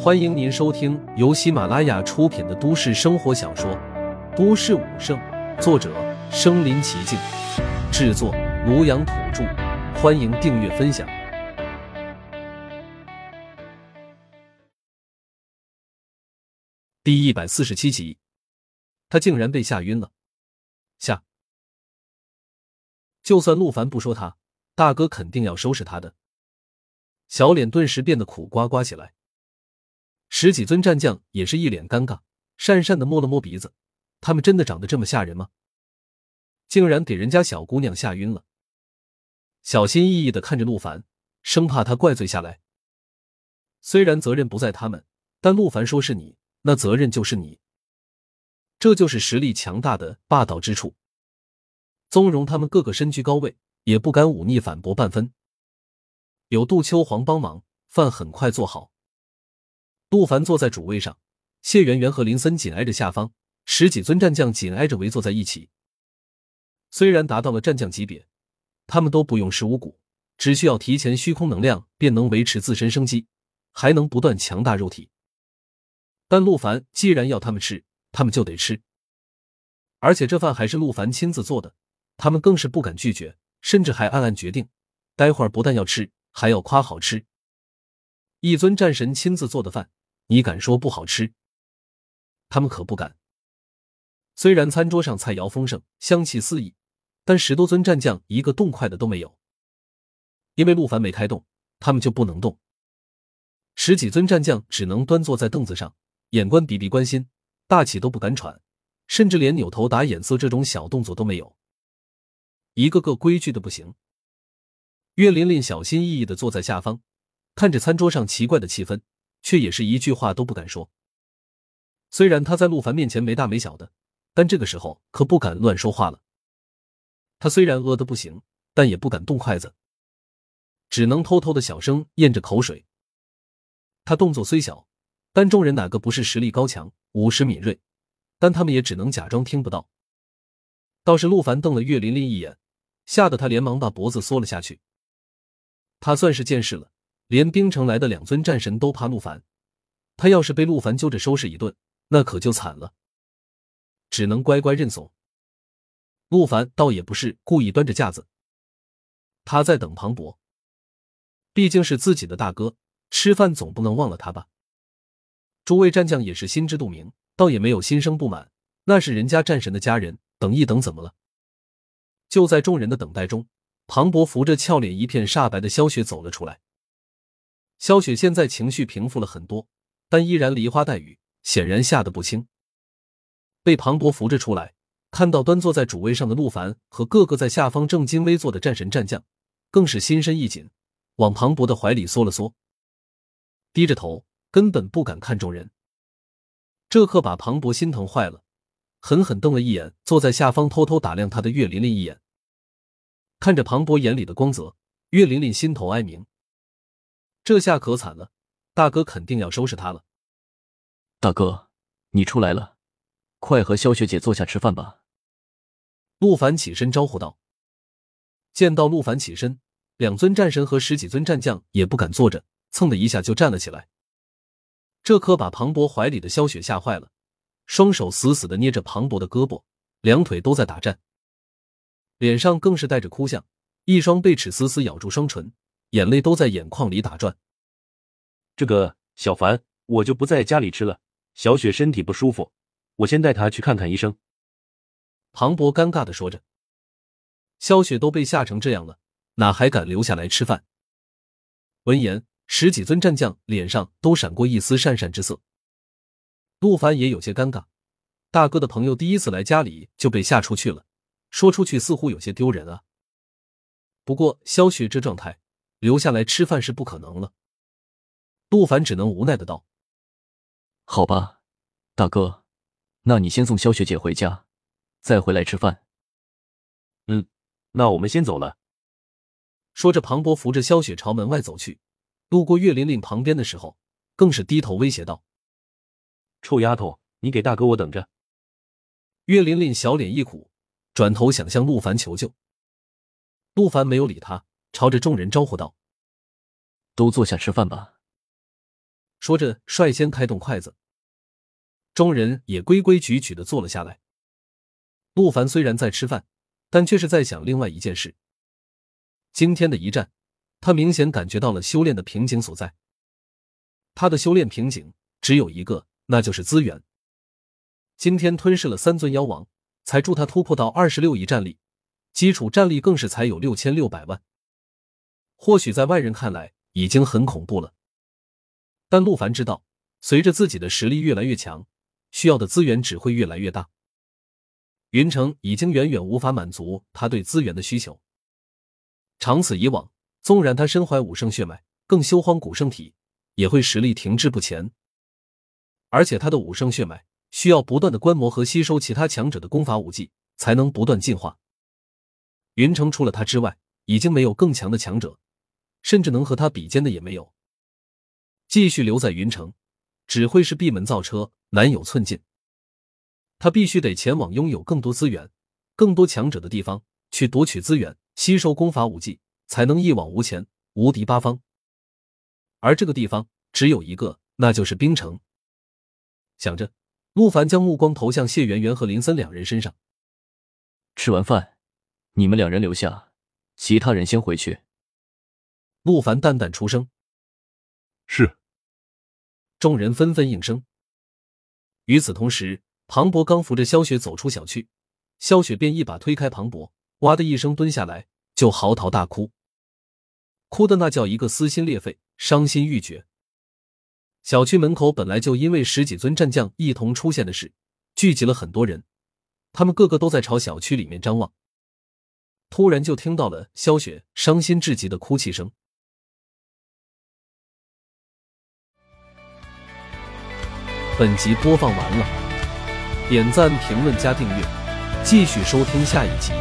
欢迎您收听由喜马拉雅出品的都市生活小说《都市武圣》，作者：身临其境，制作：庐阳土著。欢迎订阅分享。第一百四十七集，他竟然被吓晕了。吓！就算陆凡不说他，大哥肯定要收拾他的。小脸顿时变得苦瓜瓜起来。十几尊战将也是一脸尴尬，讪讪的摸了摸鼻子。他们真的长得这么吓人吗？竟然给人家小姑娘吓晕了。小心翼翼的看着陆凡，生怕他怪罪下来。虽然责任不在他们，但陆凡说是你，那责任就是你。这就是实力强大的霸道之处。宗荣他们个个身居高位，也不敢忤逆反驳半分。有杜秋黄帮忙，饭很快做好。陆凡坐在主位上，谢圆圆和林森紧挨着下方，十几尊战将紧挨着围坐在一起。虽然达到了战将级别，他们都不用食五谷，只需要提前虚空能量便能维持自身生机，还能不断强大肉体。但陆凡既然要他们吃，他们就得吃。而且这饭还是陆凡亲自做的，他们更是不敢拒绝，甚至还暗暗决定，待会儿不但要吃，还要夸好吃。一尊战神亲自做的饭。你敢说不好吃？他们可不敢。虽然餐桌上菜肴丰盛，香气四溢，但十多尊战将一个动筷的都没有。因为陆凡没开动，他们就不能动。十几尊战将只能端坐在凳子上，眼观鼻，鼻观心，大气都不敢喘，甚至连扭头打眼色这种小动作都没有。一个个规矩的不行。岳琳琳小心翼翼的坐在下方，看着餐桌上奇怪的气氛。却也是一句话都不敢说。虽然他在陆凡面前没大没小的，但这个时候可不敢乱说话了。他虽然饿得不行，但也不敢动筷子，只能偷偷的小声咽着口水。他动作虽小，但众人哪个不是实力高强、武识敏锐？但他们也只能假装听不到。倒是陆凡瞪了岳琳琳一眼，吓得他连忙把脖子缩了下去。他算是见识了。连冰城来的两尊战神都怕陆凡，他要是被陆凡揪着收拾一顿，那可就惨了。只能乖乖认怂。陆凡倒也不是故意端着架子，他在等庞博，毕竟是自己的大哥，吃饭总不能忘了他吧。诸位战将也是心知肚明，倒也没有心生不满，那是人家战神的家人，等一等怎么了？就在众人的等待中，庞博扶着俏脸一片煞白的萧雪走了出来。萧雪现在情绪平复了很多，但依然梨花带雨，显然吓得不轻。被庞博扶着出来，看到端坐在主位上的陆凡和个个在下方正襟危坐的战神战将，更是心神一紧，往庞博的怀里缩了缩，低着头，根本不敢看众人。这可把庞博心疼坏了，狠狠瞪了一眼坐在下方偷偷打量他的岳琳琳一眼。看着庞博眼里的光泽，岳琳琳心头哀鸣。这下可惨了，大哥肯定要收拾他了。大哥，你出来了，快和萧雪姐坐下吃饭吧。陆凡起身招呼道。见到陆凡起身，两尊战神和十几尊战将也不敢坐着，蹭的一下就站了起来。这可把庞博怀里的萧雪吓坏了，双手死死的捏着庞博的胳膊，两腿都在打颤，脸上更是带着哭相，一双被齿死死咬住双唇。眼泪都在眼眶里打转。这个小凡，我就不在家里吃了。小雪身体不舒服，我先带她去看看医生。庞博尴尬的说着。萧雪都被吓成这样了，哪还敢留下来吃饭？闻言，十几尊战将脸上都闪过一丝讪讪之色。陆凡也有些尴尬，大哥的朋友第一次来家里就被吓出去了，说出去似乎有些丢人啊。不过萧雪这状态。留下来吃饭是不可能了，陆凡只能无奈的道：“好吧，大哥，那你先送萧雪姐回家，再回来吃饭。”“嗯，那我们先走了。”说着，庞博扶着萧雪朝门外走去。路过岳琳琳旁边的时候，更是低头威胁道：“臭丫头，你给大哥我等着！”岳琳琳小脸一苦，转头想向陆凡求救。陆凡没有理他。朝着众人招呼道：“都坐下吃饭吧。”说着，率先开动筷子。众人也规规矩矩的坐了下来。陆凡虽然在吃饭，但却是在想另外一件事。今天的一战，他明显感觉到了修炼的瓶颈所在。他的修炼瓶颈只有一个，那就是资源。今天吞噬了三尊妖王，才助他突破到二十六亿战力，基础战力更是才有六千六百万。或许在外人看来已经很恐怖了，但陆凡知道，随着自己的实力越来越强。需要的资源只会越来越大。云城已经远远无法满足他对资源的需求。长此以往，纵然他身怀武圣血脉，更修荒古圣体，也会实力停滞不前。而且他的武圣血脉需要不断的观摩和吸收其他强者的功法武技，才能不断进化。云城除了他之外，已经没有更强的强者，甚至能和他比肩的也没有。继续留在云城。只会是闭门造车，难有寸进。他必须得前往拥有更多资源、更多强者的地方去夺取资源，吸收功法武技，才能一往无前，无敌八方。而这个地方只有一个，那就是冰城。想着，陆凡将目光投向谢圆圆和林森两人身上。吃完饭，你们两人留下，其他人先回去。陆凡淡淡出声：“是。”众人纷纷应声。与此同时，庞博刚扶着萧雪走出小区，萧雪便一把推开庞博，哇的一声蹲下来，就嚎啕大哭，哭的那叫一个撕心裂肺、伤心欲绝。小区门口本来就因为十几尊战将一同出现的事，聚集了很多人，他们个个都在朝小区里面张望。突然就听到了萧雪伤心至极的哭泣声。本集播放完了，点赞、评论、加订阅，继续收听下一集。